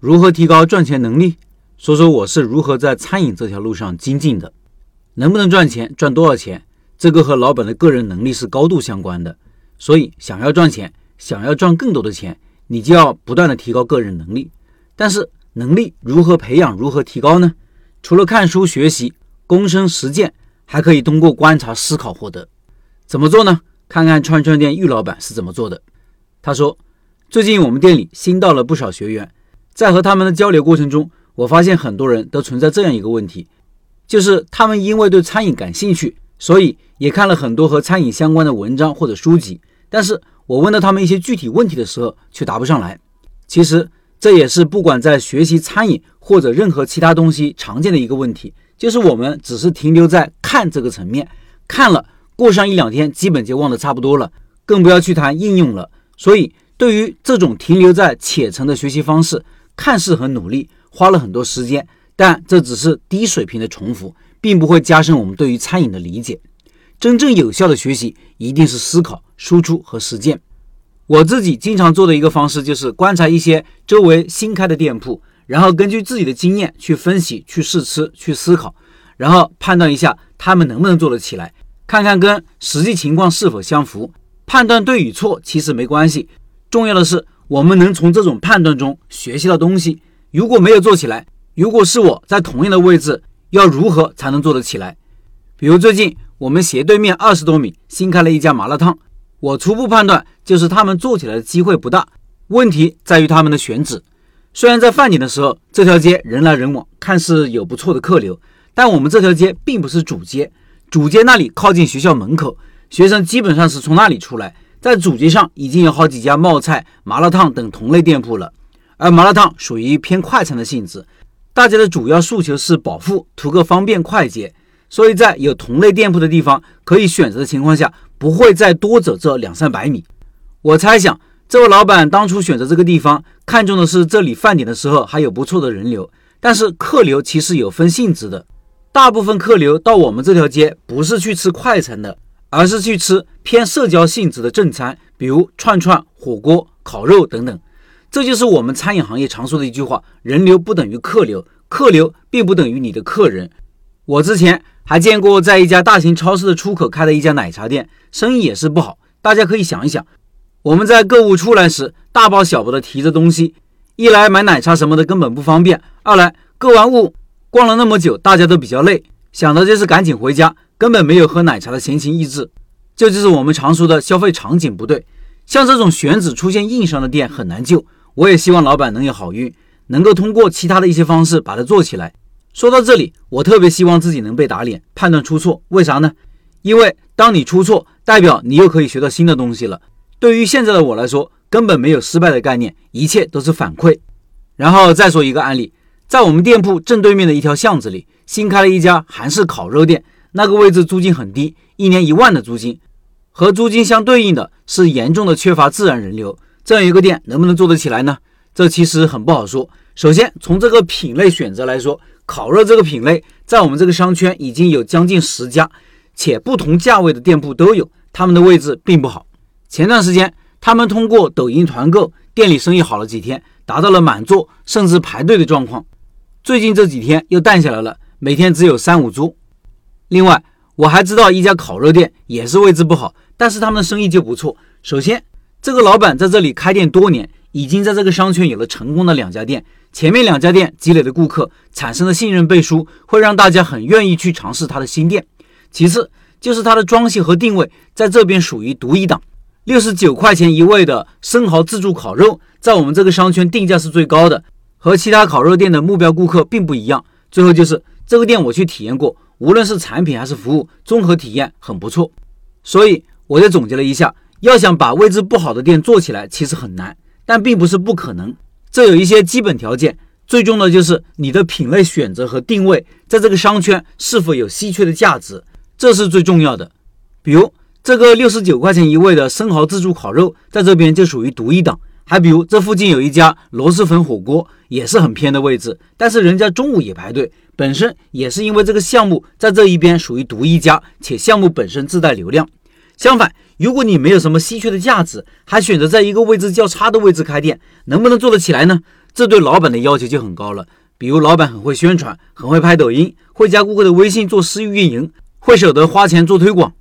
如何提高赚钱能力？说说我是如何在餐饮这条路上精进的。能不能赚钱，赚多少钱，这个和老板的个人能力是高度相关的。所以，想要赚钱，想要赚更多的钱，你就要不断的提高个人能力。但是，能力如何培养，如何提高呢？除了看书学习、躬身实践，还可以通过观察思考获得。怎么做呢？看看串串店玉老板是怎么做的。他说：“最近我们店里新到了不少学员，在和他们的交流过程中，我发现很多人都存在这样一个问题。”就是他们因为对餐饮感兴趣，所以也看了很多和餐饮相关的文章或者书籍。但是我问到他们一些具体问题的时候，却答不上来。其实这也是不管在学习餐饮或者任何其他东西常见的一个问题，就是我们只是停留在看这个层面，看了过上一两天，基本就忘得差不多了，更不要去谈应用了。所以对于这种停留在浅层的学习方式，看似很努力，花了很多时间。但这只是低水平的重复，并不会加深我们对于餐饮的理解。真正有效的学习一定是思考、输出和实践。我自己经常做的一个方式就是观察一些周围新开的店铺，然后根据自己的经验去分析、去试吃、去思考，然后判断一下他们能不能做得起来，看看跟实际情况是否相符。判断对与错其实没关系，重要的是我们能从这种判断中学习到东西。如果没有做起来，如果是我在同样的位置，要如何才能做得起来？比如最近我们斜对面二十多米新开了一家麻辣烫，我初步判断就是他们做起来的机会不大，问题在于他们的选址。虽然在饭点的时候这条街人来人往，看似有不错的客流，但我们这条街并不是主街，主街那里靠近学校门口，学生基本上是从那里出来，在主街上已经有好几家冒菜、麻辣烫等同类店铺了，而麻辣烫属于偏快餐的性质。大家的主要诉求是饱腹，图个方便快捷，所以在有同类店铺的地方可以选择的情况下，不会再多走这两三百米。我猜想，这位老板当初选择这个地方，看中的是这里饭点的时候还有不错的人流。但是客流其实有分性质的，大部分客流到我们这条街不是去吃快餐的，而是去吃偏社交性质的正餐，比如串串、火锅、烤肉等等。这就是我们餐饮行业常说的一句话：人流不等于客流，客流并不等于你的客人。我之前还见过在一家大型超市的出口开的一家奶茶店，生意也是不好。大家可以想一想，我们在购物出来时，大包小包的提着东西，一来买奶茶什么的根本不方便，二来购完物逛了那么久，大家都比较累，想的就是赶紧回家，根本没有喝奶茶的闲情逸致。这就是我们常说的消费场景不对。像这种选址出现硬伤的店很难救。我也希望老板能有好运，能够通过其他的一些方式把它做起来。说到这里，我特别希望自己能被打脸，判断出错。为啥呢？因为当你出错，代表你又可以学到新的东西了。对于现在的我来说，根本没有失败的概念，一切都是反馈。然后再说一个案例，在我们店铺正对面的一条巷子里，新开了一家韩式烤肉店，那个位置租金很低，一年一万的租金，和租金相对应的是严重的缺乏自然人流。这样一个店能不能做得起来呢？这其实很不好说。首先，从这个品类选择来说，烤肉这个品类在我们这个商圈已经有将近十家，且不同价位的店铺都有，他们的位置并不好。前段时间，他们通过抖音团购，店里生意好了几天，达到了满座甚至排队的状况。最近这几天又淡下来了，每天只有三五桌。另外，我还知道一家烤肉店也是位置不好，但是他们的生意就不错。首先，这个老板在这里开店多年，已经在这个商圈有了成功的两家店。前面两家店积累的顾客产生的信任背书，会让大家很愿意去尝试他的新店。其次就是它的装修和定位，在这边属于独一档。六十九块钱一位的生蚝自助烤肉，在我们这个商圈定价是最高的，和其他烤肉店的目标顾客并不一样。最后就是这个店我去体验过，无论是产品还是服务，综合体验很不错。所以我就总结了一下。要想把位置不好的店做起来，其实很难，但并不是不可能。这有一些基本条件，最终的就是你的品类选择和定位，在这个商圈是否有稀缺的价值，这是最重要的。比如这个六十九块钱一位的生蚝自助烤肉，在这边就属于独一档。还比如这附近有一家螺蛳粉火锅，也是很偏的位置，但是人家中午也排队，本身也是因为这个项目在这一边属于独一家，且项目本身自带流量。相反，如果你没有什么稀缺的价值，还选择在一个位置较差的位置开店，能不能做得起来呢？这对老板的要求就很高了。比如，老板很会宣传，很会拍抖音，会加顾客的微信做私域运营，会舍得花钱做推广。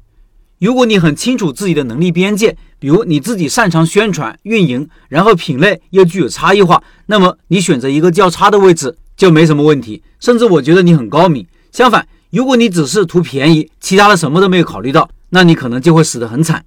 如果你很清楚自己的能力边界，比如你自己擅长宣传运营，然后品类又具有差异化，那么你选择一个较差的位置就没什么问题。甚至我觉得你很高明。相反，如果你只是图便宜，其他的什么都没有考虑到，那你可能就会死得很惨。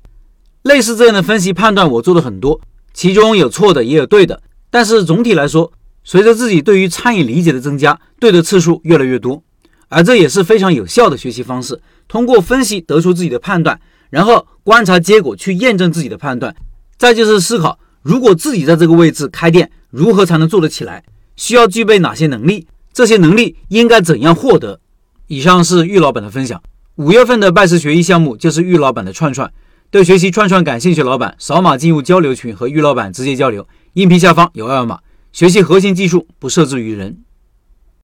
类似这样的分析判断，我做的很多，其中有错的，也有对的。但是总体来说，随着自己对于餐饮理解的增加，对的次数越来越多，而这也是非常有效的学习方式。通过分析得出自己的判断，然后观察结果去验证自己的判断，再就是思考，如果自己在这个位置开店，如何才能做得起来？需要具备哪些能力？这些能力应该怎样获得？以上是玉老板的分享。五月份的拜师学艺项目就是玉老板的串串，对学习串串感兴趣老板，扫码进入交流群和玉老板直接交流。音频下方有二维码，学习核心技术不设置于人。